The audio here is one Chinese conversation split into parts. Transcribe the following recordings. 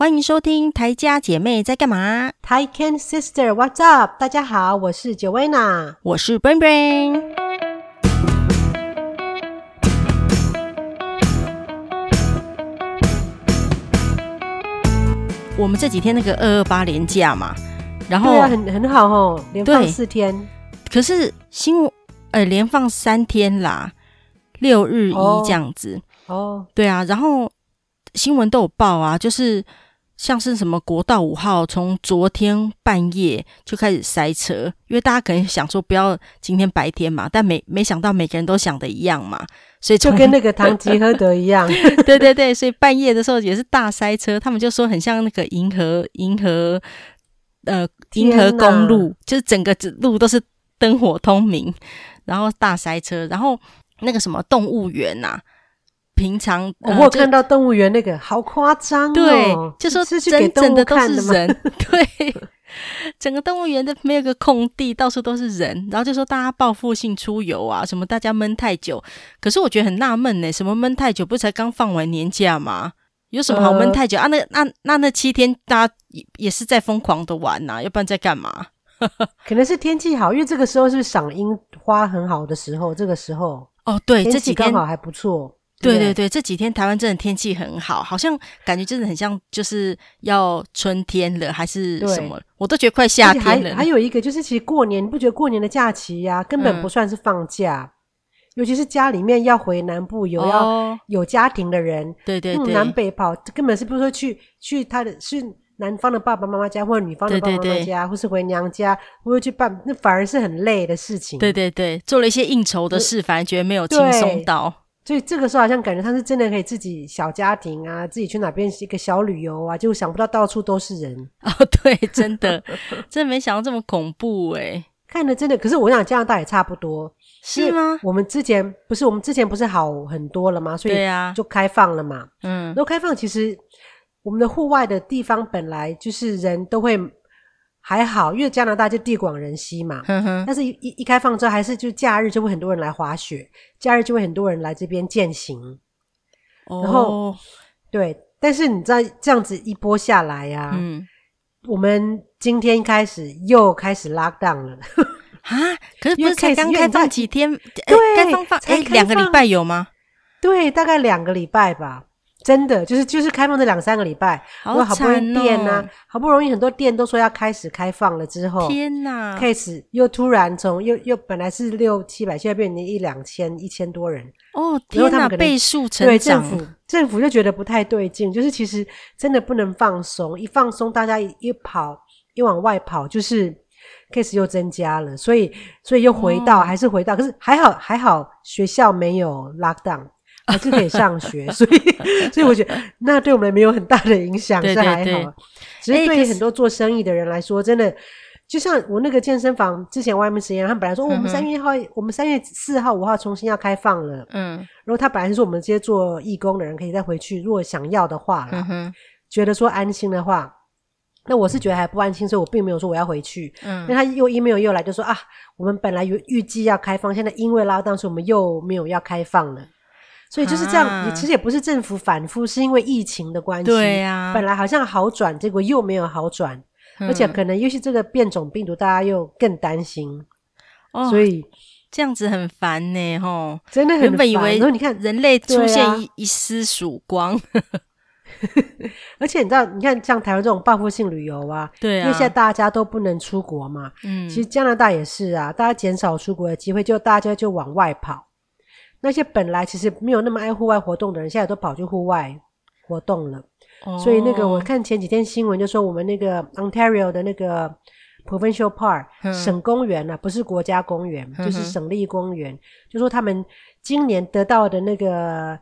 欢迎收听台家姐妹在干嘛？Tai Can Sister，What's up？大家好，我是 Joanna，我是 Brain Brain。我们这几天那个二二八连假嘛，然后对啊，很很好哦，连放四天。可是新呃连放三天啦，六日一这样子哦。哦，对啊，然后新闻都有报啊，就是。像是什么国道五号，从昨天半夜就开始塞车，因为大家可能想说不要今天白天嘛，但没没想到每个人都想的一样嘛，所以就跟那个唐吉诃德一样，对对对，所以半夜的时候也是大塞车，他们就说很像那个银河银河呃银河公路，就是整个路都是灯火通明，然后大塞车，然后那个什么动物园呐、啊。平常、呃、我有看到动物园那个好夸张哦，对，就说真正的都是人，对，整个动物园都没有个空地，到处都是人，然后就说大家报复性出游啊，什么大家闷太久，可是我觉得很纳闷呢，什么闷太久，不是才刚放完年假吗？有什么好闷太久、呃、啊？那那那那七天大家也是在疯狂的玩呐、啊，要不然在干嘛？可能是天气好，因为这个时候是赏樱花很好的时候，这个时候哦，对，这几天刚好还不错。对对对，这几天台湾真的天气很好，好像感觉真的很像就是要春天了，还是什么？我都觉得快夏天了。还有一个就是，其实过年你不觉得过年的假期呀、啊，根本不算是放假、嗯，尤其是家里面要回南部有要有家庭的人，对对对，南北跑根本是不是说去去他的是男方的爸爸妈妈家，或者女方的爸爸妈妈家，或是回娘家，或者去办，那反而是很累的事情。对对对，做了一些应酬的事，反而觉得没有轻松到。所以这个时候好像感觉他是真的可以自己小家庭啊，自己去哪边一个小旅游啊，就想不到到处都是人 哦。对，真的，真的没想到这么恐怖诶。看的真的，可是我想加拿大也差不多，是吗？我们之前不是我们之前不是好很多了吗？所以就开放了嘛。嗯，然后开放其实我们的户外的地方本来就是人都会。还好，因为加拿大就地广人稀嘛。呵呵，但是一一一开放之后，还是就假日就会很多人来滑雪，假日就会很多人来这边践行。哦。然后，对，但是你知道这样子一波下来呀、啊，嗯，我们今天开始又开始 lock down 了。啊？可是不是才刚开放几天？对，开放放哎，两个礼拜有吗？对，大概两个礼拜吧。真的就是就是开放这两三个礼拜，好惨哦，好不容易店啊，好不容易很多店都说要开始开放了之后，天哪！case 又突然从又又本来是六七百，现在变成一两千一千多人哦，天哪！倍数成长，对政府政府就觉得不太对劲，就是其实真的不能放松，一放松大家一一跑一往外跑，就是 case 又增加了，所以所以又回到、哦、还是回到，可是还好还好学校没有 lock down。还是可以上学，所以所以我觉得那对我们没有很大的影响，是还好。只是对于很多做生意的人来说，真的就像我那个健身房之前外面实验，他们本来说、嗯哦、我们三月一号，我们三月四号、五号重新要开放了，嗯，然后他本来是说我们这些做义工的人可以再回去，如果想要的话啦，嗯觉得说安心的话，那我是觉得还不安心，所以我并没有说我要回去。嗯，那他又 email 又来就说啊，我们本来有预计要开放，现在因为拉当时我们又没有要开放了。所以就是这样，也、啊、其实也不是政府反复，是因为疫情的关系。对呀、啊，本来好像好转，结果又没有好转、嗯，而且可能尤其这个变种病毒，大家又更担心。哦，所以这样子很烦呢，吼，真的很烦。原本以为，然后你看人类出现一一丝曙光，啊、而且你知道，你看像台湾这种报复性旅游啊，对啊，因为现在大家都不能出国嘛，嗯，其实加拿大也是啊，大家减少出国的机会，就大家就往外跑。那些本来其实没有那么爱户外活动的人，现在都跑去户外活动了。Oh. 所以那个我看前几天新闻就说，我们那个 Ontario 的那个 Provincial Park、嗯、省公园啊，不是国家公园，嗯、就是省立公园，就说他们今年得到的那个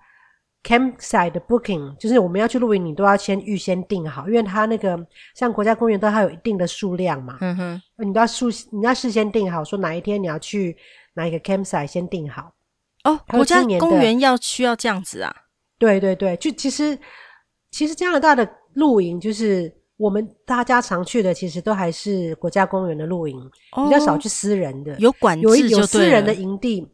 campsite 的 booking，就是我们要去露营，你都要先预先订好，因为它那个像国家公园都还有一定的数量嘛。嗯哼，你都要事你要事先订好，说哪一天你要去哪一个 campsite 先订好。哦，国家公园要需要这样子啊？对对对，就其实其实加拿大的露营，就是我们大家常去的，其实都还是国家公园的露营，哦，比较少去私人的。有管。有有私人的营地，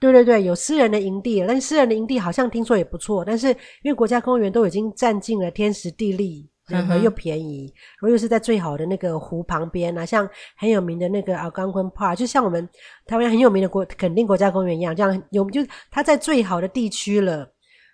对对对，有私人的营地，但是私人的营地好像听说也不错，但是因为国家公园都已经占尽了天时地利人和又便宜，嗯、然后又是在最好的那个湖旁边啊，像很有名的那个 Algonquin Park，就像我们台湾很有名的国肯定国家公园一样，这样有就它在最好的地区了，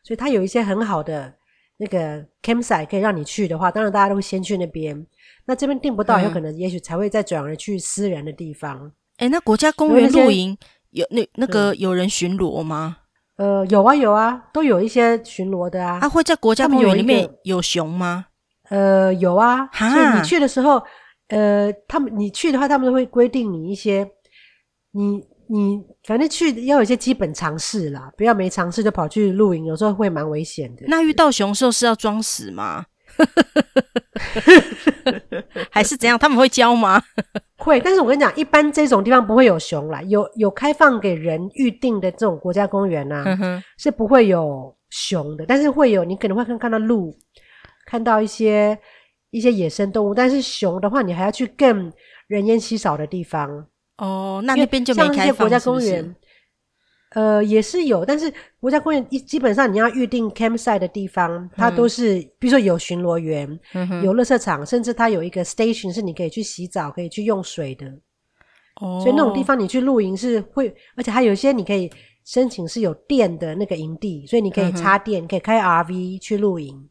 所以它有一些很好的那个 campsite 可以让你去的话，当然大家都会先去那边。那这边订不到，有可能也许才会再转而去私人的地方。哎、那国家公园露营有那那个有人巡逻吗？呃，有啊有啊，都有一些巡逻的啊。他、啊、会在国家公园里面有熊吗？呃，有啊，所以你去的时候，呃，他们你去的话，他们都会规定你一些，你你反正去要有一些基本常识啦，不要没常识就跑去露营，有时候会蛮危险的。那遇到熊的时候是要装死吗？还是怎样？他们会教吗？会，但是我跟你讲，一般这种地方不会有熊啦，有有开放给人预定的这种国家公园啊，是不会有熊的，但是会有，你可能会看看到鹿。看到一些一些野生动物，但是熊的话，你还要去更人烟稀少的地方哦。那那边就没开放，像一些国家公园，呃，也是有，但是国家公园一基本上你要预定 campsite 的地方，它都是，嗯、比如说有巡逻员，嗯、有垃圾场，甚至它有一个 station 是你可以去洗澡、可以去用水的。哦，所以那种地方你去露营是会，而且还有一些你可以申请是有电的那个营地，所以你可以插电，嗯、可以开 RV 去露营。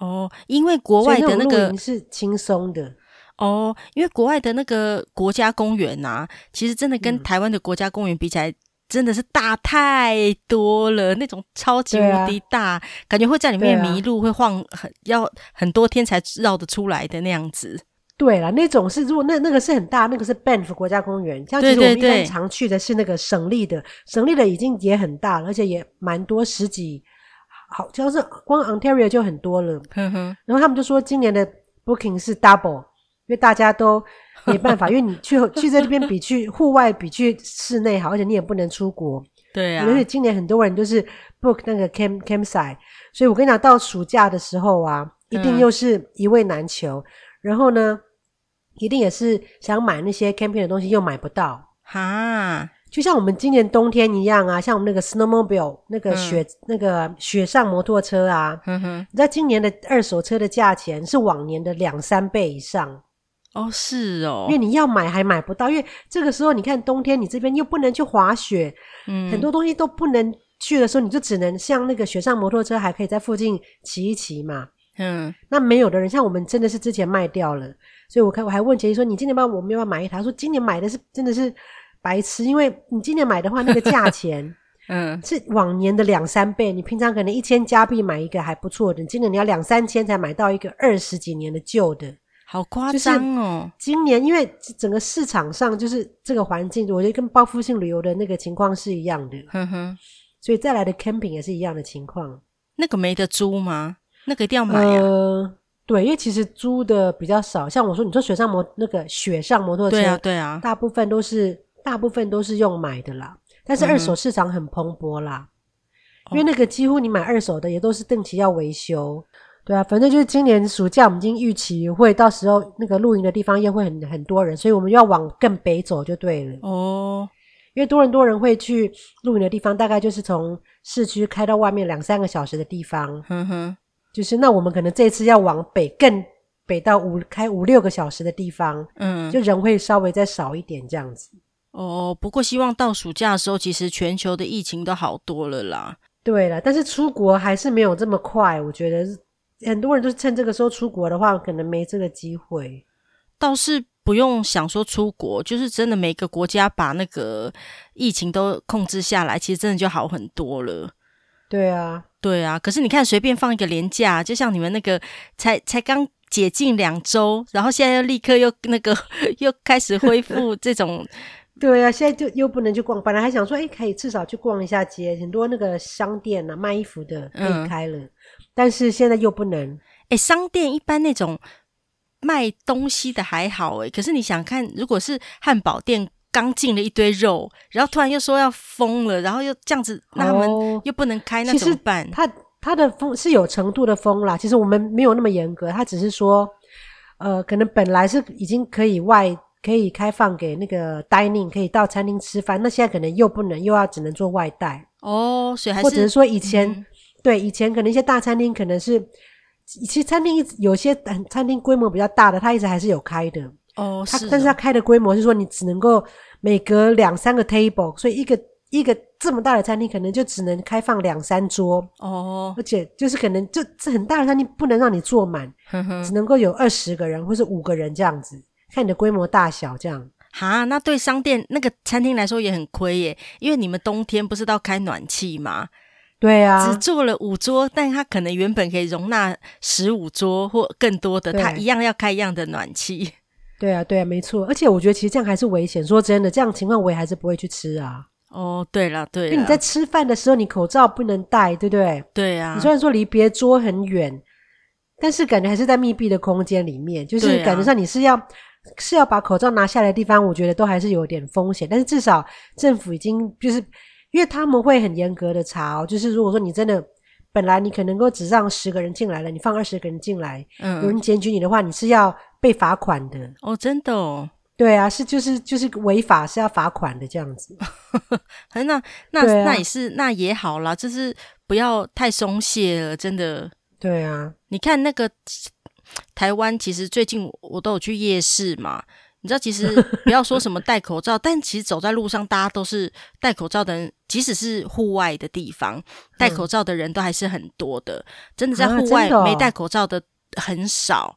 哦，因为国外的那个是轻松的哦，因为国外的那个国家公园啊，其实真的跟台湾的国家公园比起来，真的是大太多了，那种超级无敌大，啊，感觉会在里面迷路，啊，会晃很要很多天才绕得出来的那样子。对啦，那种是如果那那个是很大，那个是 Banff 国家公园，像其实我们一般常去的是那个省立的，省立的已经也很大了，而且也蛮多十几。好，像是光 Ontario 就很多了，呵呵，然后他们就说今年的 booking 是 double，因为大家都没办法，因为你去去在这边比去户外比去室内好，而且你也不能出国，对啊，而且今年很多人都是 book 那个 camp campsite，所以我跟你讲，到暑假的时候啊，一定又是一位难求，嗯、然后呢，一定也是想买那些 camping 的东西又买不到，哈。就像我们今年冬天一样啊，像我们那个 snowmobile 那个雪、嗯、那个雪上摩托车啊，嗯哼，你知道今年的二手车的价钱是往年的两三倍以上。哦，是哦，因为你要买还买不到，因为这个时候你看冬天你这边又不能去滑雪，嗯，很多东西都不能去的时候，你就只能像那个雪上摩托车还可以在附近骑一骑嘛，嗯，那没有的人像我们真的是之前卖掉了，所以我看我还问杰西说，你今年帮我没有要买一台，他说今年买的是真的是。白痴，因为你今年买的话，那个价 钱，嗯，是往年的两三倍。你平常可能一千加币买一个还不错的，今年你要两三千才买到一个二十几年的旧的，好夸张哦！今年因为整个市场上就是这个环境，我觉得跟报复性旅游的那个情况是一样的，哼哼。所以再来的 camping 也是一样的情况。那个没得租吗？那个一定要买、啊？呃，对，因为其实租的比较少。像我说，你说雪上摩那个雪上摩托车，对啊，对啊，大部分都是。大部分都是用买的啦，但是二手市场很蓬勃啦，嗯、因为那个几乎你买二手的也都是定期要维修，对啊，反正就是今年暑假我们已经预期会到时候那个露营的地方也会很很多人，所以我们要往更北走就对了。哦，因为多伦多人会去露营的地方，大概就是从市区开到外面两三个小时的地方，嗯哼，就是那我们可能这次要往北更北到五开五六个小时的地方，嗯，就人会稍微再少一点这样子。哦，不过希望到暑假的时候，其实全球的疫情都好多了啦。对了，但是出国还是没有这么快。我觉得很多人都是趁这个时候出国的话，可能没这个机会。倒是不用想说出国，就是真的每个国家把那个疫情都控制下来，其实真的就好很多了。对啊，对啊。可是你看，随便放一个连假，就像你们那个才才刚解禁两周，然后现在又立刻又那个 又开始恢复这种。对啊，现在就又不能去逛，本来还想说，哎，可以至少去逛一下街，很多那个商店啊，卖衣服的可以开了，嗯、但是现在又不能。哎，商店一般那种卖东西的还好，哎，可是你想看，如果是汉堡店刚进了一堆肉，然后突然又说要封了，然后又这样子，那他们又不能开，那怎么办？他他的封是有程度的封啦，其实我们没有那么严格，他只是说，呃，可能本来是已经可以外。可以开放给那个 dining，可以到餐厅吃饭。那现在可能又不能，又要只能做外带哦。所以还是或者是说以前、嗯、对以前可能一些大餐厅可能是其实餐厅一直有些餐厅规模比较大的，它一直还是有开的哦。是，但是它开的规模是说你只能够每隔两三个 table，所以一个一个这么大的餐厅可能就只能开放两三桌哦。而且就是可能就这很大的餐厅不能让你坐满，只能够有二十个人或是五个人这样子，看你的规模大小这样。哈，那对商店那个餐厅来说也很亏耶，因为你们冬天不是都要开暖气吗？对啊，只做了五桌，但他可能原本可以容纳十五桌或更多的，他一样要开一样的暖气。对啊，对啊，没错。而且我觉得其实这样还是危险。说真的，这样情况我也还是不会去吃啊。哦，对了，对了，因为你在吃饭的时候，你口罩不能戴，对不对？对啊。你虽然说离别桌很远，但是感觉还是在密闭的空间里面，就是感觉上你是要。是要把口罩拿下来的地方，我觉得都还是有点风险。但是至少政府已经就是，因为他们会很严格的查哦。就是如果说你真的本来你可能够只让十个人进来了，你放二十个人进来，嗯，有人检举你的话，你是要被罚款的哦。真的哦？对啊，是就是就是违法是要罚款的这样子。那 那、啊、那也是那也好啦，就是不要太松懈了，真的。对啊，你看那个。台湾其实最近我都有去夜市嘛，你知道，其实不要说什么戴口罩，但其实走在路上，大家都是戴口罩的人，即使是户外的地方，戴口罩的人都还是很多的。真的在户外没戴口罩的很少。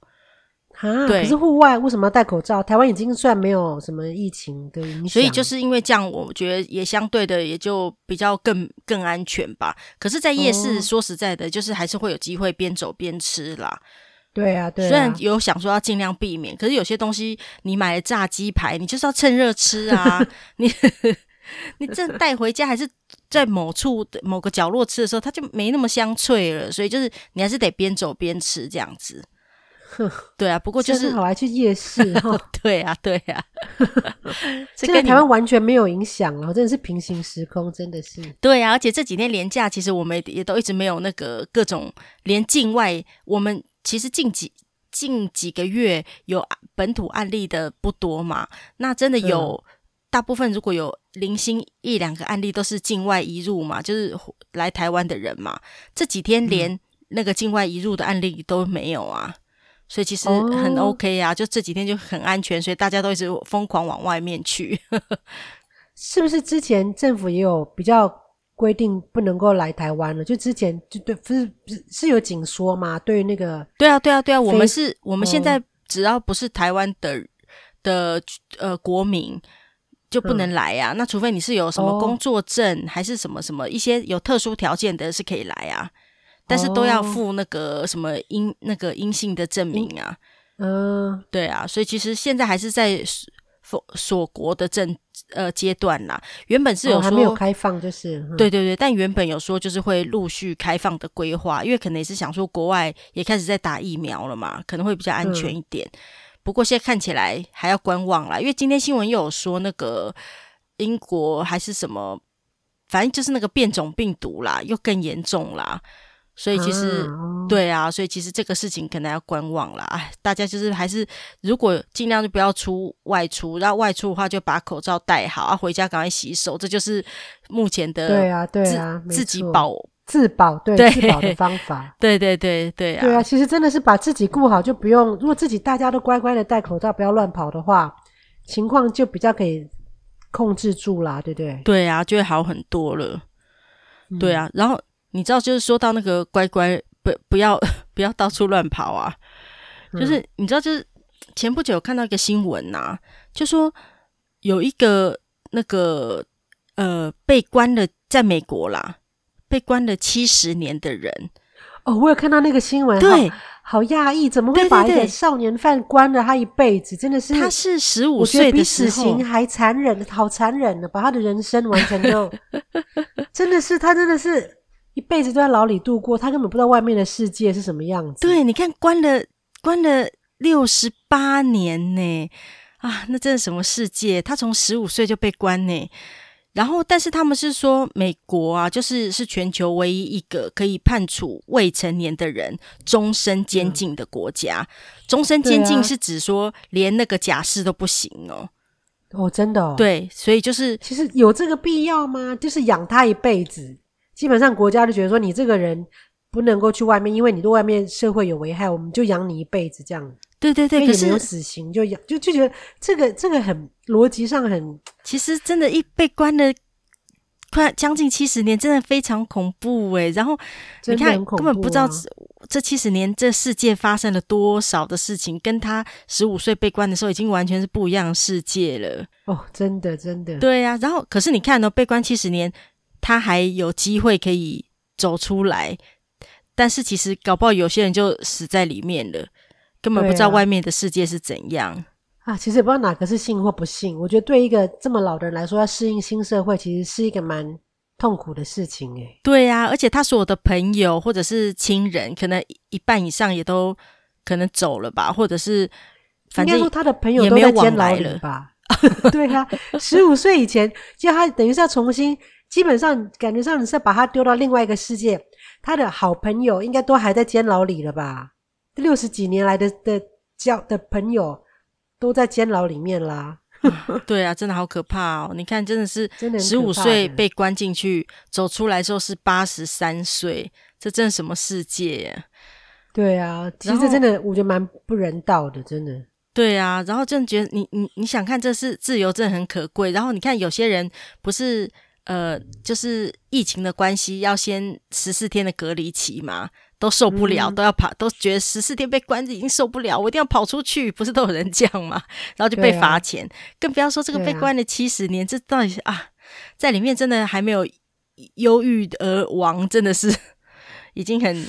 啊，对，可是户外为什么要戴口罩？台湾已经算没有什么疫情的影响，所以就是因为这样，我觉得也相对的也就比较更更安全吧。可是，在夜市说实在的，就是还是会有机会边走边吃啦。对啊，对啊，虽然有想说要尽量避免，可是有些东西你买了炸鸡排，你就是要趁热吃啊！你 你这带回家还是在某处某个角落吃的时候，它就没那么香脆了。所以就是你还是得边走边吃这样子。对啊，不过就是好还去夜市哈。对啊，对啊，这个台湾完全没有影响了，真的是平行时空，真的是。对啊，而且这几天连假，其实我们也都一直没有那个各种连境外我们。其实近几近几个月有本土案例的不多嘛，那真的有大部分如果有零星一两个案例都是境外移入嘛，就是来台湾的人嘛。这几天连那个境外移入的案例都没有啊，所以其实很 OK 啊，就这几天就很安全，所以大家都一直疯狂往外面去。是不是之前政府也有比较？规定不能够来台湾了，就之前就对，不是不是是有紧缩吗？对于那个，对啊，对啊，对啊，我们是，我们现在只要不是台湾的的呃国民就不能来啊。那除非你是有什么工作证，还是什么什么一些有特殊条件的，是可以来啊。但是都要附那个什么阴那个阴性的证明啊。嗯，对啊，所以其实现在还是在。锁锁国的政呃阶段啦，原本是有说、哦、还没有开放，就是、嗯、对对对，但原本有说就是会陆续开放的规划，因为可能也是想说国外也开始在打疫苗了嘛，可能会比较安全一点。嗯、不过现在看起来还要观望啦，因为今天新闻又有说那个英国还是什么，反正就是那个变种病毒啦，又更严重啦。所以其实、啊、对啊，所以其实这个事情可能要观望了。哎，大家就是还是如果尽量就不要出外出，然后外出的话就把口罩戴好，啊，回家赶快洗手，这就是目前的对啊对啊自己保自保对，对自保的方法。对对对对啊，对啊，其实真的是把自己顾好，就不用如果自己大家都乖乖的戴口罩，不要乱跑的话，情况就比较可以控制住啦，对不对？对啊，就会好很多了。嗯、对啊，然后。你知道，就是说到那个乖乖，不不要 不要到处乱跑啊！就是你知道，就是前不久有看到一个新闻呐、啊，就说有一个那个呃被关了，在美国啦，被关了七十年的人。哦，我有看到那个新闻，对，好讶异，怎么会把一个少年犯关了他一辈子？真的是，他是十五岁的时候，比死刑还残忍，好残忍的，把他的人生完全就，真的是，他真的是。一辈子都在牢里度过，他根本不知道外面的世界是什么样子。对，你看，关了关了六十八年呢，啊，那真的什么世界？他从十五岁就被关呢，然后，但是他们是说，美国啊，就是是全球唯一一个可以判处未成年的人终身监禁的国家。终、嗯、身监禁是指说，连那个假释都不行哦。哦，真的哦。对，所以就是，其实有这个必要吗？就是养他一辈子。基本上国家就觉得说，你这个人不能够去外面，因为你对外面社会有危害，我们就养你一辈子这样。对对对，可是死刑就养，就就觉得这个这个很逻辑上很，其实真的，一被关了快将近七十年，真的非常恐怖哎。然后你看，啊、根本不知道这七十年这世界发生了多少的事情，跟他十五岁被关的时候已经完全是不一样的世界了。哦，真的真的。对呀、啊，然后可是你看呢、哦，被关七十年，他还有机会可以走出来。但是其实搞不好有些人就死在里面了，根本不知道外面的世界是怎样啊，啊！其实也不知道哪个是幸或不幸。我觉得对一个这么老的人来说，要适应新社会，其实是一个蛮痛苦的事情。诶，对呀、啊，而且他所有的朋友或者是亲人，可能一半以上也都可能走了吧，或者是反正他的朋友都在监牢里了吧？对啊，十五岁以前，就他等于是要重新，基本上感觉上你是要把他丢到另外一个世界。他的好朋友应该都还在监牢里了吧？六十几年来的的交的朋友都在监牢里面啦。对啊，真的好可怕哦！你看，真的是十五岁被关进去，走出来之后是八十三岁，这真的什么世界啊？对啊，其实这真的我觉得蛮不人道的，真的。对啊，然后真的觉得你你你想看，这是自由，真的很可贵。然后你看有些人不是。呃，就是疫情的关系，要先十四天的隔离期嘛，都受不了，嗯、都要跑，都觉得十四天被关着已经受不了，我一定要跑出去，不是都有人这样吗？然后就被罚钱，啊、更不要说这个被关了七十年，啊、这到底是啊，在里面真的还没有忧郁而亡，真的是已经很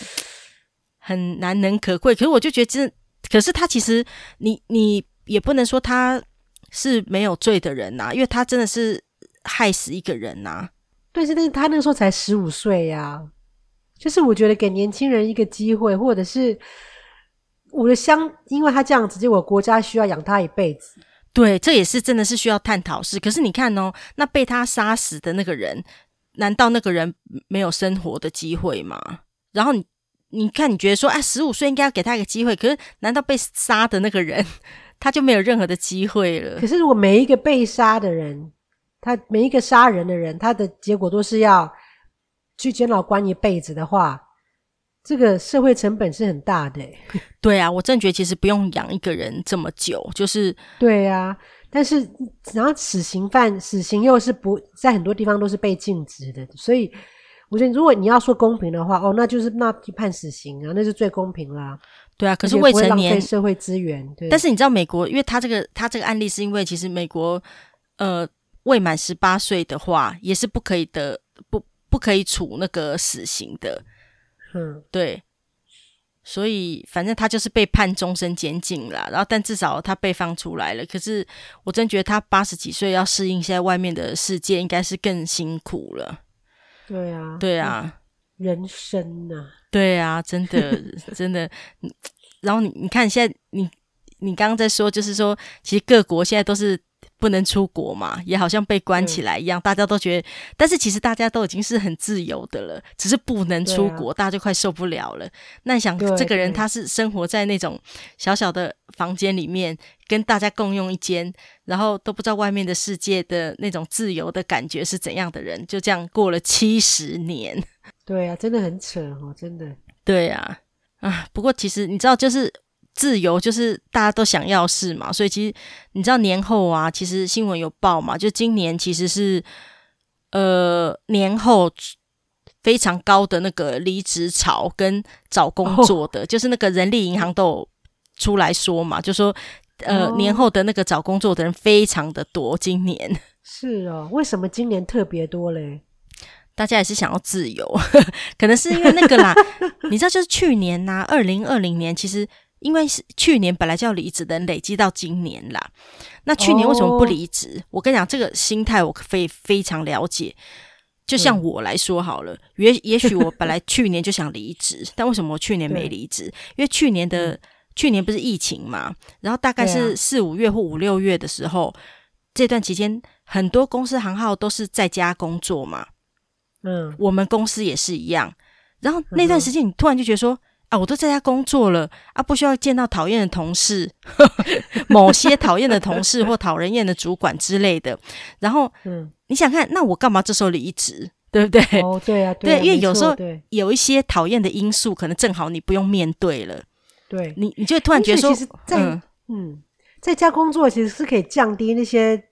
很难能可贵。可是我就觉得真，可是他其实你你也不能说他是没有罪的人呐、啊，因为他真的是。害死一个人呐、啊！对，是，但是他那个时候才十五岁呀。就是我觉得给年轻人一个机会，或者是我的相，因为他这样子，结果国家需要养他一辈子。对，这也是真的是需要探讨是。可是你看哦，那被他杀死的那个人，难道那个人没有生活的机会吗？然后你你看，你觉得说，哎，十五岁应该要给他一个机会，可是难道被杀的那个人 他就没有任何的机会了？可是如果每一个被杀的人，他每一个杀人的人，他的结果都是要去监牢关一辈子的话，这个社会成本是很大的。对啊，我真觉得其实不用养一个人这么久，就是对啊。但是然后死刑犯，死刑又是不在很多地方都是被禁止的，所以我觉得如果你要说公平的话，哦，那就是那就判死刑啊，那是最公平啦。对啊，可是未成年社会资源，对。但是你知道美国，因为他这个他这个案例是因为其实美国呃。未满十八岁的话，也是不可以的，不不可以处那个死刑的。嗯，对，所以反正他就是被判终身监禁了。然后，但至少他被放出来了。可是，我真觉得他八十几岁要适应现在外面的世界，应该是更辛苦了。对啊，对啊，人生啊，对啊，真的，真的。然后你你看，现在你你刚刚在说，就是说，其实各国现在都是。不能出国嘛，也好像被关起来一样，嗯、大家都觉得。但是其实大家都已经是很自由的了，只是不能出国，啊、大家就快受不了了。那你想，这个人他是生活在那种小小的房间里面，跟大家共用一间，然后都不知道外面的世界的那种自由的感觉是怎样的人，就这样过了七十年。对啊，真的很扯哦，真的。对啊，啊，不过其实你知道，就是。自由就是大家都想要是嘛，所以其实你知道年后啊，其实新闻有报嘛，就今年其实是呃年后非常高的那个离职潮跟找工作的，哦、就是那个人力银行都有出来说嘛，就说呃、哦、年后的那个找工作的人非常的多，今年是哦，为什么今年特别多嘞？大家也是想要自由，可能是因为那个啦，你知道就是去年呐、啊，二零二零年其实。因为是去年本来就要离职的人累积到今年啦，那去年为什么不离职？Oh. 我跟你讲，这个心态我非非常了解。就像我来说好了，也也许我本来去年就想离职，但为什么我去年没离职？因为去年的去年不是疫情嘛，然后大概是四五月或五六月的时候，这段期间很多公司行号都是在家工作嘛，嗯，我们公司也是一样。然后那段时间，你突然就觉得说。啊，我都在家工作了啊，不需要见到讨厌的同事，某些讨厌的同事或讨人厌的主管之类的。然后，嗯，你想看，那我干嘛这时候离职？对不对？哦，对啊，对，因为有时候有一些讨厌的因素，可能正好你不用面对了。对，你你就突然觉得说，其实在嗯，嗯，在家工作其实是可以降低那些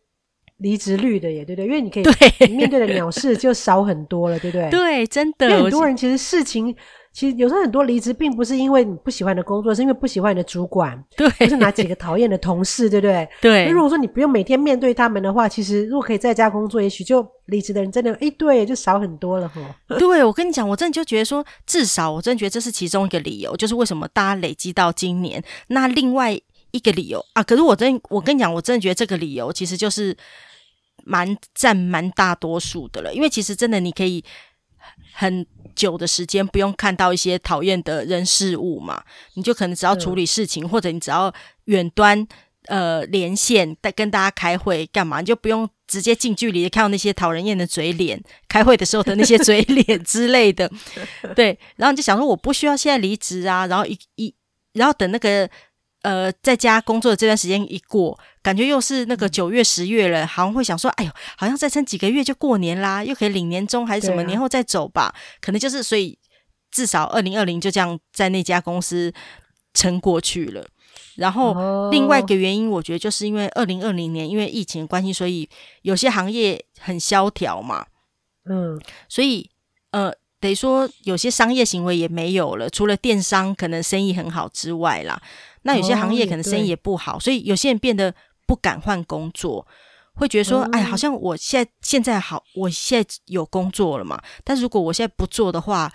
离职率的，耶，对不对？因为你可以对面对的鸟事就少很多了，对不对？对，真的，因为很多人其实事情。其实有时候很多离职并不是因为你不喜欢的工作，是因为不喜欢你的主管，对，不是哪几个讨厌的同事，对不对？对。那如果说你不用每天面对他们的话，其实如果可以在家工作，也许就离职的人真的，哎，对，就少很多了哈。对，我跟你讲，我真的就觉得说，至少我真的觉得这是其中一个理由，就是为什么大家累积到今年。那另外一个理由啊，可是我真我跟你讲，我真的觉得这个理由其实就是蛮占蛮大多数的了，因为其实真的你可以。很久的时间不用看到一些讨厌的人事物嘛，你就可能只要处理事情，或者你只要远端呃连线，在跟大家开会干嘛，你就不用直接近距离的看到那些讨人厌的嘴脸，开会的时候的那些嘴脸之类的。对，然后你就想说，我不需要现在离职啊，然后一一然后等那个。呃，在家工作的这段时间一过，感觉又是那个九月、十月了，好像会想说，哎呦，好像再撑几个月就过年啦，又可以领年终还是什么，年后再走吧。啊、可能就是，所以至少二零二零就这样在那家公司撑过去了。然后另外一个原因，我觉得就是因为二零二零年因为疫情关系，所以有些行业很萧条嘛，嗯，所以呃，等于说有些商业行为也没有了，除了电商可能生意很好之外啦。那有些行业可能生意也不好，哦、所以有些人变得不敢换工作，会觉得说：“嗯、哎，好像我现在现在好，我现在有工作了嘛。但是如果我现在不做的话，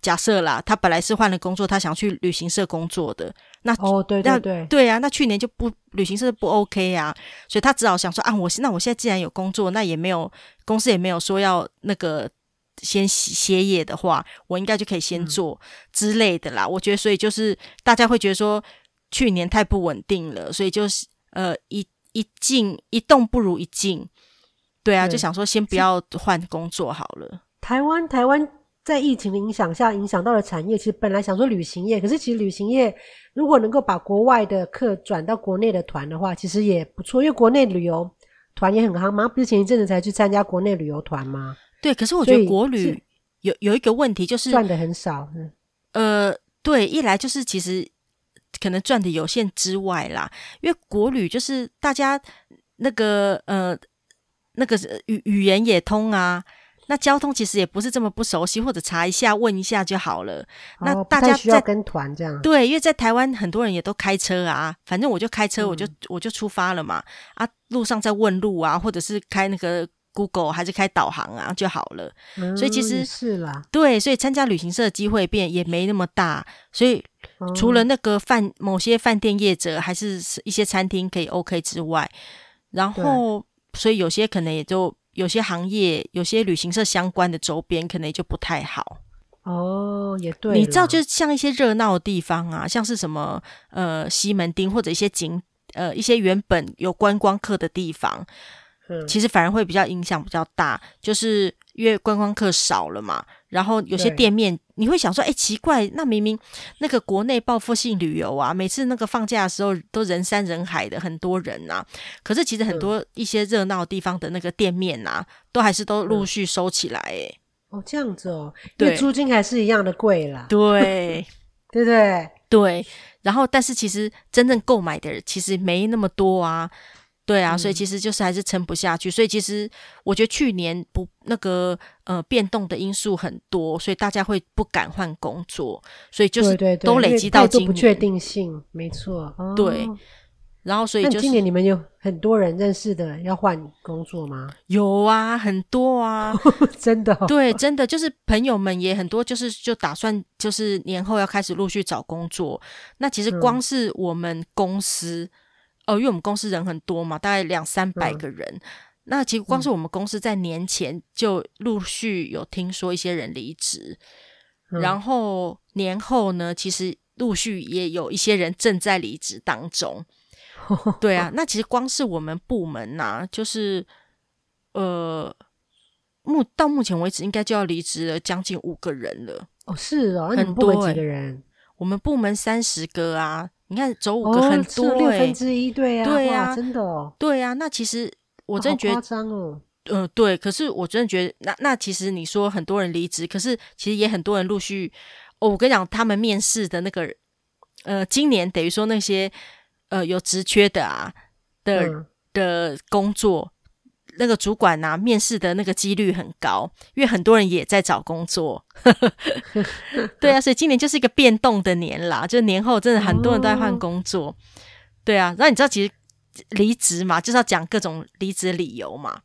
假设啦，他本来是换了工作，他想去旅行社工作的，那哦，对对对，对啊，那去年就不旅行社不 OK 啊，所以他只好想说啊，我那我现在既然有工作，那也没有公司也没有说要那个先歇业的话，我应该就可以先做之类的啦。嗯、我觉得，所以就是大家会觉得说。去年太不稳定了，所以就是呃一一静一动不如一静，对啊，对就想说先不要换工作好了。台湾台湾在疫情的影响下，影响到了产业。其实本来想说旅行业，可是其实旅行业如果能够把国外的客转到国内的团的话，其实也不错。因为国内旅游团也很夯嘛，不是前一阵子才去参加国内旅游团吗？对，可是我觉得国旅有有一个问题就是赚的很少。呃，对，一来就是其实。可能赚的有限之外啦，因为国旅就是大家那个呃那个语语言也通啊，那交通其实也不是这么不熟悉，或者查一下问一下就好了。哦、那大家需要跟团这样？对，因为在台湾很多人也都开车啊，反正我就开车，我就、嗯、我就出发了嘛。啊，路上在问路啊，或者是开那个。Google 还是开导航啊就好了，嗯、所以其实是啦，对，所以参加旅行社的机会变也没那么大，所以除了那个饭某些饭店业者还是一些餐厅可以 OK 之外，然后所以有些可能也就有些行业有些旅行社相关的周边可能也就不太好。哦，也对，你知道，就是像一些热闹的地方啊，像是什么呃西门町或者一些景呃一些原本有观光客的地方。其实反而会比较影响比较大，就是因为观光客少了嘛，然后有些店面你会想说，哎，奇怪，那明明那个国内报复性旅游啊，每次那个放假的时候都人山人海的，很多人呐，可是其实很多一些热闹地方的那个店面呐，都还是都陆续收起来，哎，哦，这样子哦，对，因为租金还是一样的贵啦，对，对不对？对，然后但是其实真正购买的人其实没那么多啊。对啊，所以其实就是还是撑不下去。嗯、所以其实我觉得去年不那个呃变动的因素很多，所以大家会不敢换工作，所以就是都累积到今年不确定性，没错。哦、对，然后所以就是今年你们有很多人认识的要换工作吗？有啊，很多啊，真的、哦。对，真的就是朋友们也很多，就是就打算就是年后要开始陆续找工作。那其实光是我们公司。嗯哦，因为我们公司人很多嘛，大概两三百个人。嗯、那其实光是我们公司在年前就陆续有听说一些人离职，嗯、然后年后呢，其实陆续也有一些人正在离职当中。对啊，那其实光是我们部门呐、啊，就是呃，目到目前为止应该就要离职了将近五个人了。哦，是哦，很多几个人？我们部门三十个啊。你看走五个很多、欸，六分之一，对呀、啊，对呀、啊，真的、哦，对呀、啊。那其实我真的觉得，夸张哦。嗯、呃，对。可是我真的觉得，那那其实你说很多人离职，可是其实也很多人陆续。哦，我跟你讲，他们面试的那个，呃，今年等于说那些呃有职缺的啊的、嗯、的工作，那个主管呐、啊，面试的那个几率很高，因为很多人也在找工作。对啊，所以今年就是一个变动的年啦，就年后真的很多人都在换工作。哦、对啊，那你知道其实。离职嘛，就是要讲各种离职理由嘛。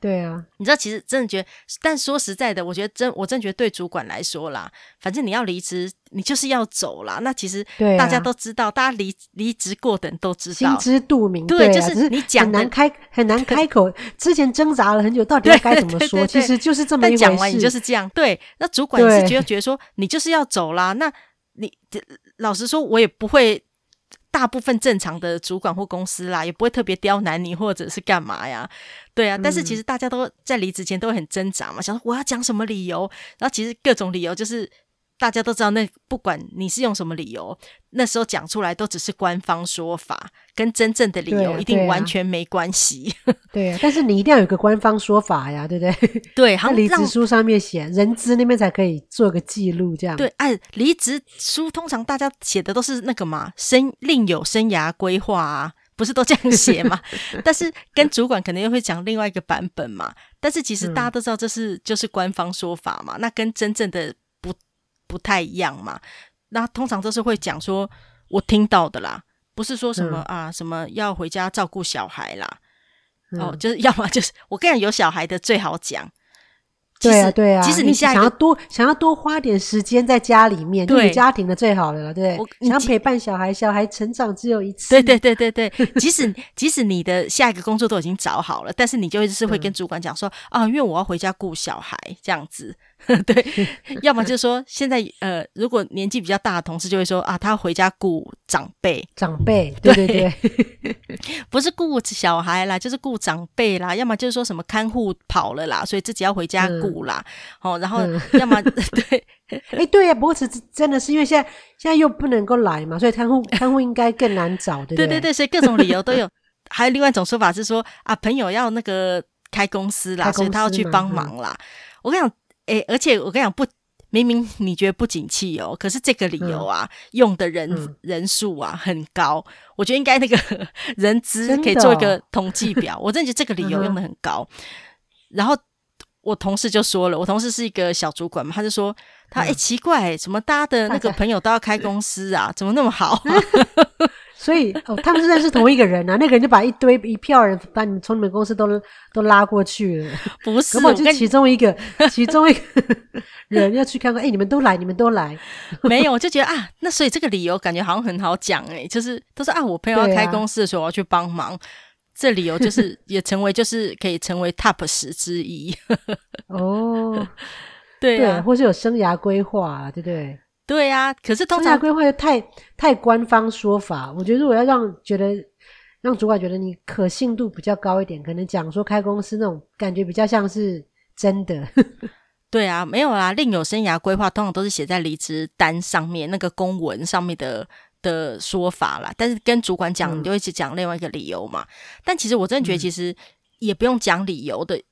对啊，你知道，其实真的觉得，但说实在的，我觉得真，我真觉得对主管来说啦，反正你要离职，你就是要走啦。那其实大家都知道，啊、大家离离职过的人都知道，心知肚明。对，对啊、就是你讲很难开，很难 开口。之前挣扎了很久，到底要该怎么说？其实就是这么一回事。但讲完你就是这样。对，那主管是觉得觉得说你就是要走啦。那你老实说，我也不会。大部分正常的主管或公司啦，也不会特别刁难你，或者是干嘛呀？对啊，但是其实大家都在离职前都会很挣扎嘛，想说我要讲什么理由，然后其实各种理由就是。大家都知道，那不管你是用什么理由，那时候讲出来都只是官方说法，跟真正的理由一定完全没关系。对啊，对啊，但是你一定要有个官方说法呀，对不对？对，在离职书上面写，人资那边才可以做个记录，这样。对，按离职书通常大家写的都是那个嘛，生另有生涯规划啊，不是都这样写嘛？但是跟主管可能又会讲另外一个版本嘛。但是其实大家都知道这是就是官方说法嘛，嗯、那跟真正的。不太一样嘛，那通常都是会讲说，我听到的啦，不是说什么、嗯、啊，什么要回家照顾小孩啦，嗯、哦，就是 要么就是我跟你讲，有小孩的最好讲。对啊，对啊，即使你想要多想要多花点时间在家里面，对家庭的最好了，对不对？想要陪伴小孩，小孩成长只有一次。对对对对对，即使即使你的下一个工作都已经找好了，但是你就一直是会跟主管讲说、嗯、啊，因为我要回家顾小孩这样子。对，要么就是说现在呃，如果年纪比较大的同事就会说啊，他要回家顾长辈，长辈，对对对，不是顾小孩啦，就是顾长辈啦。要么就是说什么看护跑了啦，所以自己要回家顾。啦，哦，然后要么、嗯、对，哎，对呀，不过是真的是因为现在现在又不能够来嘛，所以看护看护应该更难找，对不对？对对对，所以各种理由都有。还有另外一种说法是说啊，朋友要那个开公司啦，所以他要去帮忙啦。嗯、我跟你讲，哎，而且我跟你讲，不，明明你觉得不景气哦，可是这个理由啊，嗯、用的人、嗯、人数啊很高，我觉得应该那个 人资可以做一个统计表。哦、我真的觉得这个理由用的很高，嗯、然后。我同事就说了，我同事是一个小主管嘛，他就说他哎、奇怪，怎么大家的那个 朋友都要开公司啊？怎么那么好、啊？所以哦，他们是认识同一个人啊，那个人就把一堆一票人把你从你们公司都都拉过去了。不是，就其中一个，其中一个人要去看看，哎、欸，你们都来，你们都来。没有，我就觉得啊，那所以这个理由感觉好像很好讲哎、欸，就是都是啊，我朋友要开公司的时候我要去帮忙。这理由就是也成为就是可以成为 top 十之一 哦，对啊，或是有生涯规划啊，对不对？对啊，可是通常生涯规划又太太官方说法，我觉得如果要让觉得让主管觉得你可信度比较高一点，可能讲说开公司那种感觉比较像是真的。对啊，没有啦，另有生涯规划通常都是写在离职单上面那个公文上面的。的说法啦，但是跟主管讲，你就一直讲另外一个理由嘛。嗯、但其实我真的觉得，其实也不用讲理由的，嗯、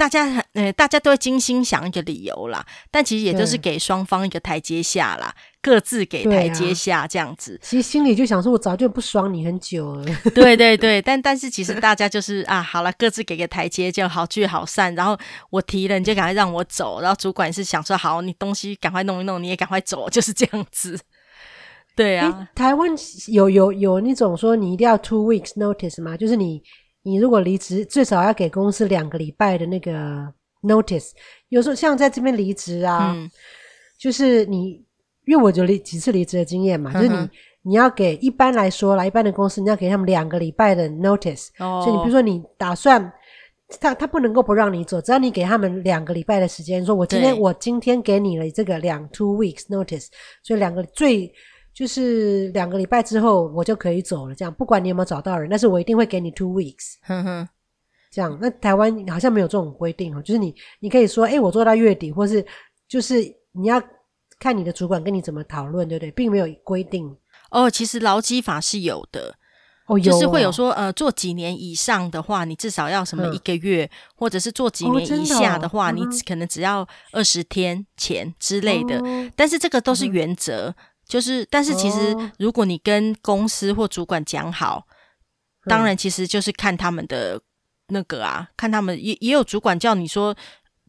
大家呃，大家都会精心想一个理由啦。但其实也都是给双方一个台阶下啦，各自给台阶下这样子。其实心里就想说，我早就不爽你很久了。对对对，但但是其实大家就是啊，好了，各自给个台阶，就好聚好散。然后我提了，你就赶快让我走。然后主管是想说，好，你东西赶快弄一弄，你也赶快走，就是这样子。对啊，台湾有有有那种说你一定要 two weeks notice 吗？就是你你如果离职，最少要给公司两个礼拜的那个 notice。有时候像在这边离职啊，嗯、就是你因为我有离几次离职的经验嘛，嗯、就是你你要给一般来说啦，一般的公司你要给他们两个礼拜的 notice。哦，所以你比如说你打算他他不能够不让你走，只要你给他们两个礼拜的时间，说我今天我今天给你了这个两 two weeks notice，所以两个最。就是两个礼拜之后我就可以走了，这样不管你有没有找到人，但是我一定会给你 two weeks，哼哼，这样。那台湾好像没有这种规定哦，就是你你可以说，哎，我做到月底，或是就是你要看你的主管跟你怎么讨论，对不对？并没有规定。哦，其实劳基法是有的。哦，就是会有说呃，做几年以上的话，你至少要什么一个月，嗯、或者是做几年以下的话，哦的哦、你可能只要二十天前之类的。哦、但是这个都是原则，嗯、就是但是其实如果你跟公司或主管讲好，哦、当然其实就是看他们的那个啊，看他们也也有主管叫你说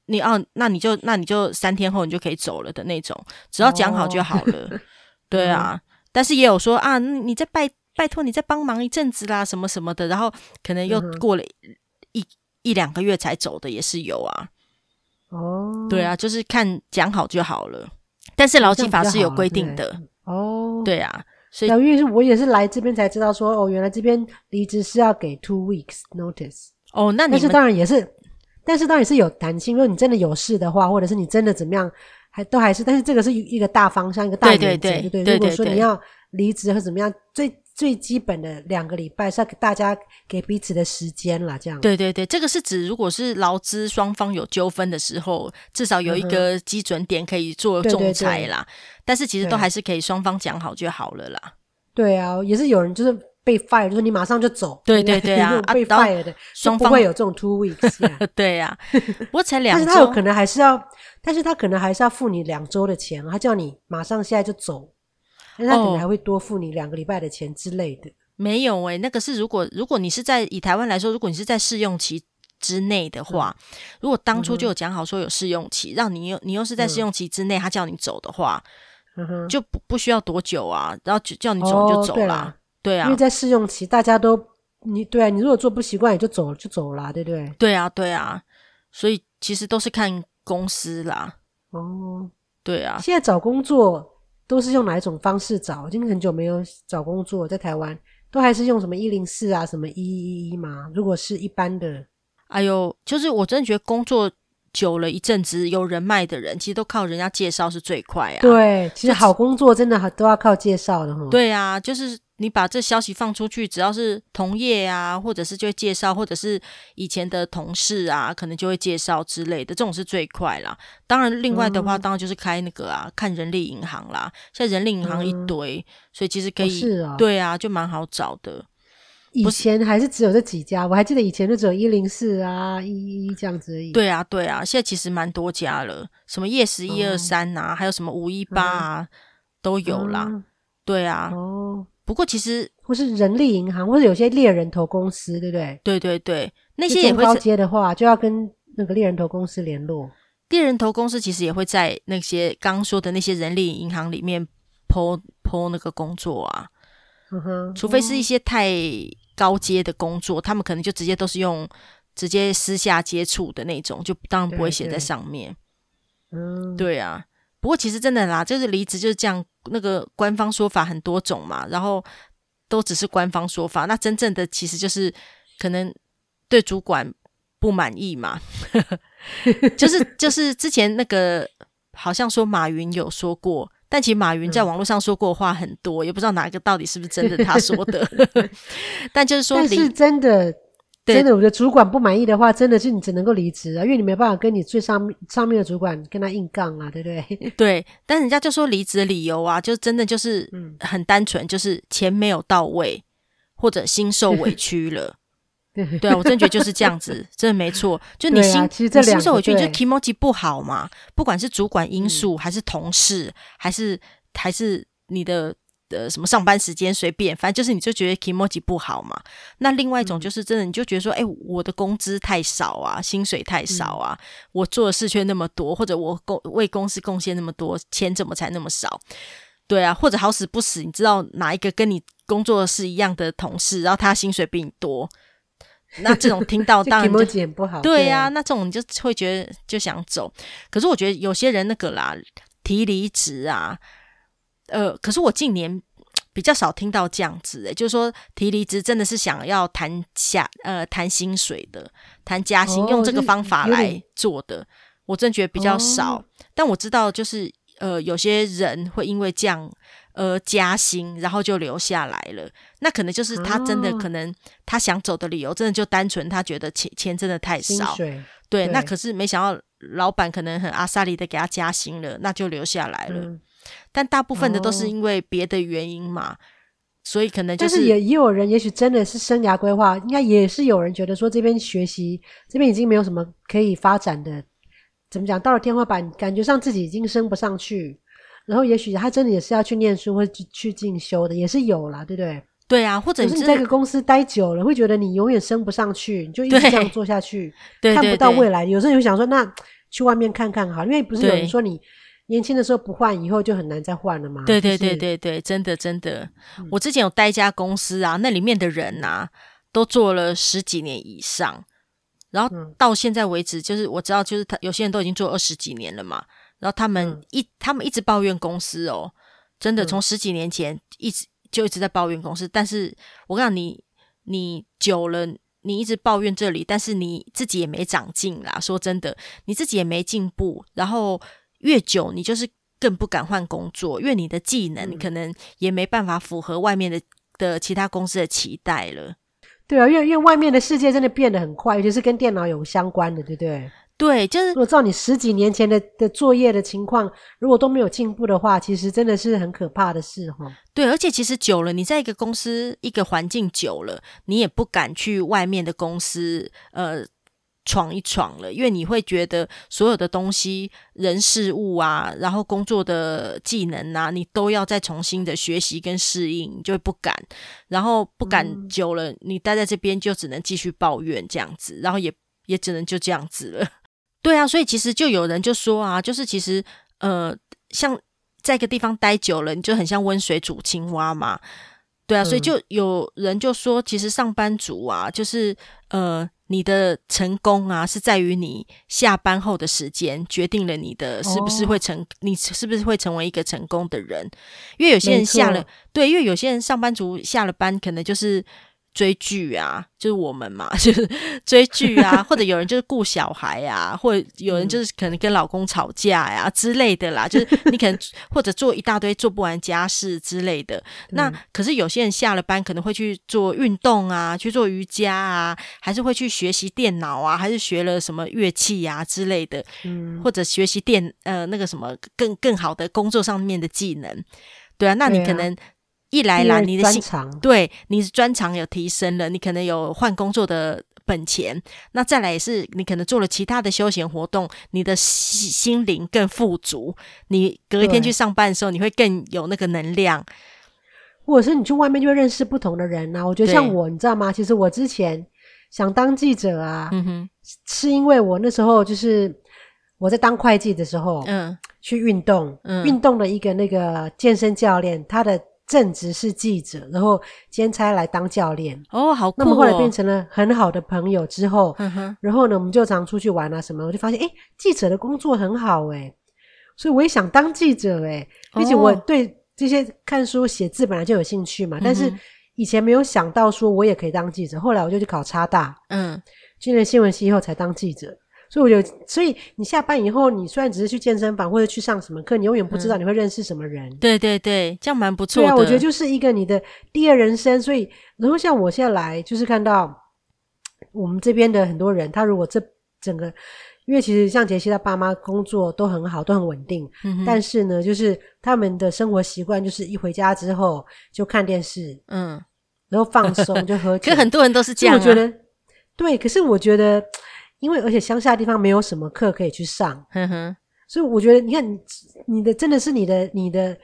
你哦，那你就那你就三天后你就可以走了的那种，只要讲好就好了。哦、对啊，嗯、但是也有说啊，你在拜。拜托你再帮忙一阵子啦，什么什么的，然后可能又过了一、嗯、一一两个月才走的也是有啊。哦，对啊，就是看讲好就好了。但是劳基法是有规定的哦。对啊，所以因为是我也是来这边才知道说，哦，原来这边离职是要给 two weeks notice。哦，那你但是当然也是，但是当然也是有弹性。如果你真的有事的话，或者是你真的怎么样，还都还是，但是这个是一个大方向，一个大原则，对对对，对，对，对，对。如果说你要离职或怎么样，最最基本的两个礼拜是要给大家给彼此的时间啦，这样。对对对，这个是指如果是劳资双方有纠纷的时候，至少有一个基准点可以做仲裁啦。嗯、但是其实都还是可以双方讲好就好了啦。对啊，也是有人就是被 fire，就是你马上就走。对对对啊，被 fire 的双方会有这种 two weeks、啊。对呀、啊，不过才两周，但是他有可能还是要，但是他可能还是要付你两周的钱，他叫你马上现在就走。那可能还会多付你两个礼拜的钱之类的。哦、没有诶、欸，那个是如果如果你是在以台湾来说，如果你是在试用期之内的话，嗯、如果当初就有讲好说有试用期，嗯、让你又你又是在试用期之内，他叫你走的话，嗯、就不不需要多久啊，然后就叫你走就走啦。哦、对，对啊，因为在试用期，大家都你对啊，你如果做不习惯，也就走就走啦，对不对？对啊，对啊，所以其实都是看公司啦。哦，对啊，现在找工作。都是用哪一种方式找？已经很久没有找工作，在台湾都还是用什么一零四啊，什么一一一吗？如果是一般的，哎呦，就是我真的觉得工作久了一阵子，有人脉的人，其实都靠人家介绍是最快啊。对，其实好工作真的都要靠介绍的。对啊，就是。你把这消息放出去，只要是同业啊，或者是就会介绍，或者是以前的同事啊，可能就会介绍之类的，这种是最快啦。当然，另外的话，嗯、当然就是开那个啊，看人力银行啦。现在人力银行一堆，嗯、所以其实可以，哦是啊、对啊，就蛮好找的。以前还是只有这几家，我还记得以前就只有一零四啊、一一一这样子而已。对啊，对啊，现在其实蛮多家了，什么夜十一二三啊，还有什么五一八啊，嗯、都有啦。嗯、对啊。哦。不过其实，或是人力银行，或者有些猎人头公司，对不对？对对对，那些也会高阶的话，就要跟那个猎人头公司联络。猎人头公司其实也会在那些刚刚说的那些人力银行里面 po po 那个工作啊。嗯哼，除非是一些太高阶的工作，他们可能就直接都是用直接私下接触的那种，就当然不会写在上面。嗯，对啊。不过其实真的啦，就是离职就是这样，那个官方说法很多种嘛，然后都只是官方说法。那真正的其实就是可能对主管不满意嘛，就是就是之前那个好像说马云有说过，但其实马云在网络上说过的话很多，嗯、也不知道哪一个到底是不是真的他说的。但就是说，是真的。对真的，我觉得主管不满意的话，真的是你只能够离职啊，因为你没办法跟你最上面上面的主管跟他硬杠啊，对不 对？对，但人家就说离职的理由啊，就真的就是很单纯，就是钱没有到位，或者心受委屈了。对，啊，我真觉得就是这样子，真的没错。就你心，啊、其实这你心受委屈，就 kimochi 不好嘛，不管是主管因素，还是同事，嗯、还是还是你的。的什么上班时间随便，反正就是你就觉得 kimochi 不好嘛。那另外一种就是真的，你就觉得说，哎、欸，我的工资太少啊，薪水太少啊，嗯、我做的事却那么多，或者我公为公司贡献那么多，钱怎么才那么少？对啊，或者好死不死，你知道哪一个跟你工作是一样的同事，然后他薪水比你多，那这种听到 当然就不好。对呀、啊，那这种你就会觉得就想走。可是我觉得有些人那个啦，提离职啊。呃，可是我近年比较少听到这样子，诶，就是说提离职真的是想要谈下呃谈薪水的，谈加薪，哦、用这个方法来做的，我真觉得比较少。哦、但我知道，就是呃有些人会因为这样呃加薪，然后就留下来了。那可能就是他真的可能他想走的理由，真的就单纯他觉得钱钱真的太少。对，对，那可是没想到老板可能很阿萨里的给他加薪了，那就留下来了。嗯但大部分的都是因为别的原因嘛，所以可能就是，但是也也有人，也许真的是生涯规划，应该也是有人觉得说这边学习这边已经没有什么可以发展的，怎么讲？到了天花板，感觉上自己已经升不上去，然后也许他真的也是要去念书或去去进修的，也是有啦，对不对？对啊，或者是你在一个公司待久了，会觉得你永远升不上去，你就一直这样做下去，看不到未来。有时候你会想说，那去外面看看好，因为不是有人说你。年轻的时候不换，以后就很难再换了嘛。对对对对对，真的真的。嗯、我之前有待一家公司啊，那里面的人啊，都做了十几年以上，然后到现在为止，就是我知道，就是他有些人都已经做二十几年了嘛。然后他们一、嗯、他们一直抱怨公司哦，真的从十几年前一直就一直在抱怨公司。但是我告诉你，你久了，你一直抱怨这里，但是你自己也没长进啦。说真的，你自己也没进步，然后。越久，你就是更不敢换工作，因为你的技能可能也没办法符合外面的的其他公司的期待了。对啊，因为因为外面的世界真的变得很快，尤其是跟电脑有相关的，对不对？对，就是我知道你十几年前的的作业的情况，如果都没有进步的话，其实真的是很可怕的事哈。对，而且其实久了，你在一个公司一个环境久了，你也不敢去外面的公司，呃。闯一闯了，因为你会觉得所有的东西、人事物啊，然后工作的技能啊，你都要再重新的学习跟适应，你就会不敢。然后不敢久了，嗯、你待在这边就只能继续抱怨这样子，然后也也只能就这样子了。对啊，所以其实就有人就说啊，就是其实呃，像在一个地方待久了，你就很像温水煮青蛙嘛。对啊，所以就有人就说，其实上班族啊，就是呃。你的成功啊，是在于你下班后的时间决定了你的是不是会成，哦、你是不是会成为一个成功的人？因为有些人下了，对，因为有些人上班族下了班，可能就是。追剧啊，就是我们嘛，就是追剧啊，或者有人就是顾小孩啊，或者有人就是可能跟老公吵架呀、啊、之类的啦，就是你可能或者做一大堆做不完家事之类的。那可是有些人下了班可能会去做运动啊，去做瑜伽啊，还是会去学习电脑啊，还是学了什么乐器啊之类的，或者学习电呃那个什么更更好的工作上面的技能。对啊，那你可能。一来啦，你的专长对，你的专长有提升了，你可能有换工作的本钱。那再来也是，你可能做了其他的休闲活动，你的心心灵更富足。你隔一天去上班的时候，你会更有那个能量。或者是你去外面就会认识不同的人啊。我觉得像我，你知道吗？其实我之前想当记者啊，嗯哼，是因为我那时候就是我在当会计的时候，嗯，去运动，嗯，运动的一个那个健身教练，他的。正职是记者，然后兼差来当教练。哦，好酷哦。那么后来变成了很好的朋友之后，嗯，然后呢，我们就常出去玩啊什么。我就发现，诶，记者的工作很好诶，所以我也想当记者诶，并且我对这些看书写字本来就有兴趣嘛。但是以前没有想到说我也可以当记者。后来我就去考差大，嗯，进了新闻系以后才当记者。所以我就，所以你下班以后，你虽然只是去健身房或者去上什么课，你永远不知道你会认识什么人。嗯、对对对，这样蛮不错的。对啊，我觉得就是一个你的第二人生。所以，然后像我现在来，就是看到我们这边的很多人，他如果这整个，因为其实像杰西他爸妈工作都很好，都很稳定，但是呢，就是他们的生活习惯就是一回家之后就看电视，嗯，然后放松就喝 酒。可很多人都是这样啊。我觉得对，可是我觉得。因为而且乡下地方没有什么课可以去上，呵呵，所以我觉得你看你你的真的是你的你的，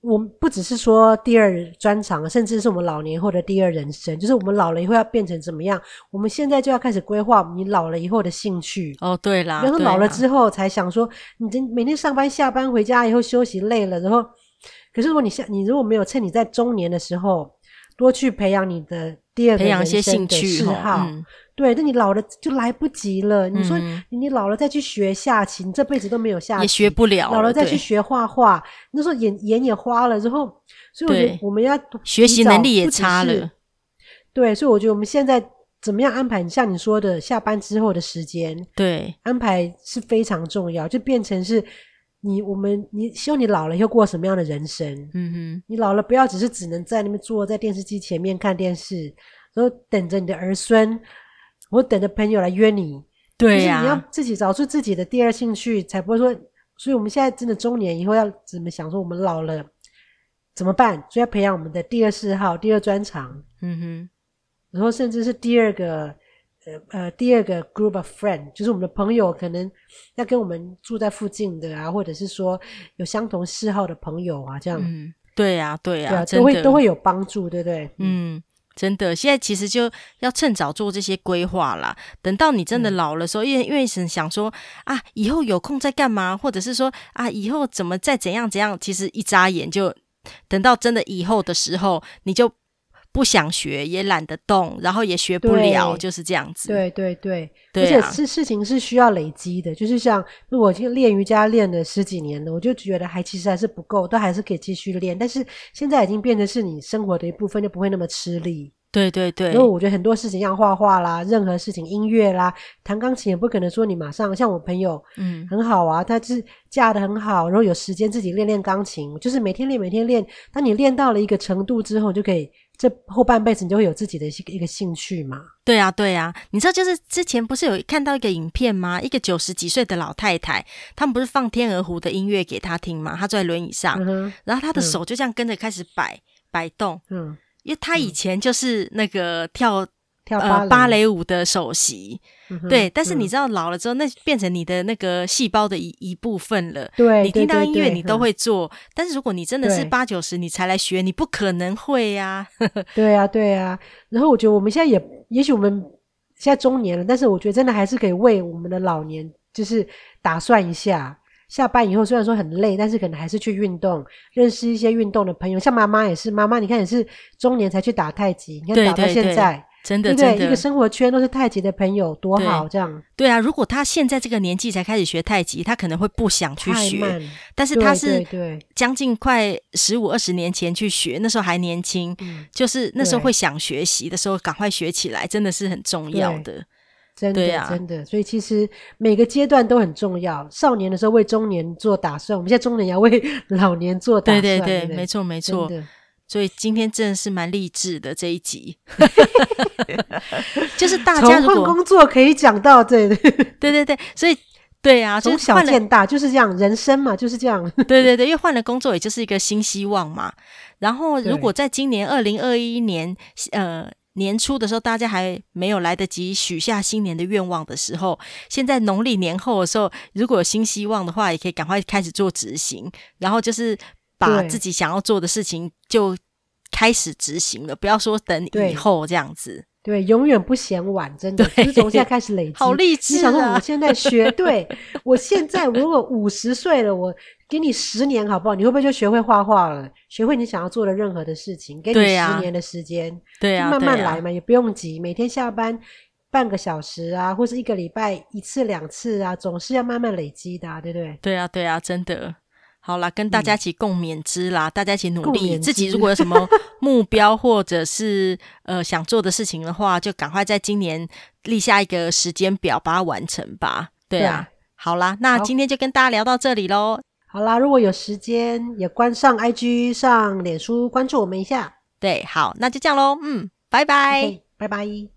我们不只是说第二专长，甚至是我们老年后的第二人生，就是我们老了以后要变成怎么样？我们现在就要开始规划你老了以后的兴趣。哦，对啦，然后老了之后才想说，你真每天上班下班回家以后休息累了，然后可是如果你下你如果没有趁你在中年的时候多去培养你的第二个人生的嗜好。对，那你老了就来不及了。你说你老了再去学下棋，你这辈子都没有下棋，也学不了。老了再去学画画，那时候眼眼也花了之后，所以我觉得我们要学习能力也差了。对，所以我觉得我们现在怎么样安排？像你说的，下班之后的时间，对，安排是非常重要。就变成是你我们你希望你老了以后过什么样的人生？嗯哼，你老了不要只是只能在那边坐在电视机前面看电视，然后等着你的儿孙。我等着朋友来约你，对呀、啊，你要自己找出自己的第二兴趣，才不会说。所以我们现在真的中年以后要怎么想？说我们老了，怎么办？所以要培养我们的第二嗜好、第二专长。嗯哼，然后甚至是第二个呃呃第二个 group of friend，就是我们的朋友，可能要跟我们住在附近的啊，或者是说有相同嗜好的朋友啊，这样。嗯，对呀、啊，对呀、啊，都会都会有帮助，对不对？嗯。真的，现在其实就要趁早做这些规划啦。等到你真的老了时候，因为因为是想说啊，以后有空再干嘛，或者是说啊，以后怎么再怎样怎样，其实一眨眼就等到真的以后的时候，你就。不想学，也懒得动，然后也学不了，就是这样子。对对对，对啊，而且是事情是需要累积的，就是像如果就练瑜伽练了十几年了，我就觉得还其实还是不够，都还是可以继续练。但是现在已经变成是你生活的一部分，就不会那么吃力。对对对，因为我觉得很多事情，像画画啦，任何事情，音乐啦，弹钢琴也不可能说你马上。像我朋友，嗯，很好啊，他是嫁的很好，然后有时间自己练练钢琴，就是每天练，每天练。当你练到了一个程度之后，就可以。这后半辈子你就会有自己的一个一个兴趣嘛？对啊，对啊，你知道就是之前不是有看到一个影片吗？一个九十几岁的老太太，他们不是放天鹅湖的音乐给她听吗？她坐在轮椅上，嗯、然后她的手就这样跟着开始摆、嗯、摆动，嗯，因为她以前就是那个跳。跳芭芭蕾舞的首席，嗯，对，但是你知道老了之后，嗯，那变成你的那个细胞的一一部分了。对，你听到音乐你都会做，嗯，但是如果你真的是八九十你才来学，你不可能会呀，啊。对啊，对啊。然后我觉得我们现在也，也许我们现在中年了，但是我觉得真的还是可以为我们的老年就是打算一下，下班以后虽然说很累，但是可能还是去运动，认识一些运动的朋友。像妈妈也是，妈妈你看也是中年才去打太极，你看打到现在。对对对真的，对，真的，一个生活圈都是太极的朋友，多好这样。对啊，如果他现在这个年纪才开始学太极，他可能会不想去学。但是他是将近快十五二十年前去学，那时候还年轻，嗯，就是那时候会想学习的时候，赶快学起来，真的是很重要的。真的，啊，真的。所以其实每个阶段都很重要。少年的时候为中年做打算，我们现在中年要为老年做打算。对对对，对，没错没错。所以今天真的是蛮励志的这一集 就是大家如果换工作可以讲到这 对对对对，所以对啊，从小见大就是这样，人生嘛就是这样。对对对，因为换了工作也就是一个新希望嘛。然后如果在今年二零二一年呃年初的时候，大家还没有来得及许下新年的愿望的时候，现在农历年后的时候，如果有新希望的话，也可以赶快开始做执行。然后就是。把自己想要做的事情就开始执行了，不要说等以后这样子。对，永远不嫌晚，真的。就是从现在开始累积，好励志啊！你想说我现在学，对我现在如果五十岁了，我给你十年好不好？你会不会就学会画画了？学会你想要做的任何的事情？给你十年的时间，对啊，慢慢来嘛，也不用急。每天下班半个小时啊，或是一个礼拜一次两次啊，总是要慢慢累积的啊，对不对？对啊，对啊，真的。好啦，跟大家一起共勉之啦，嗯、大家一起努力。自己如果有什么目标或者是呃想做的事情的话，就赶快在今年立下一个时间表，把它完成吧。对啊，对好啦，那今天就跟大家聊到这里喽。好啦，如果有时间也关上 IG 上脸书关注我们一下。对，好，那就这样喽。嗯，拜拜，拜拜。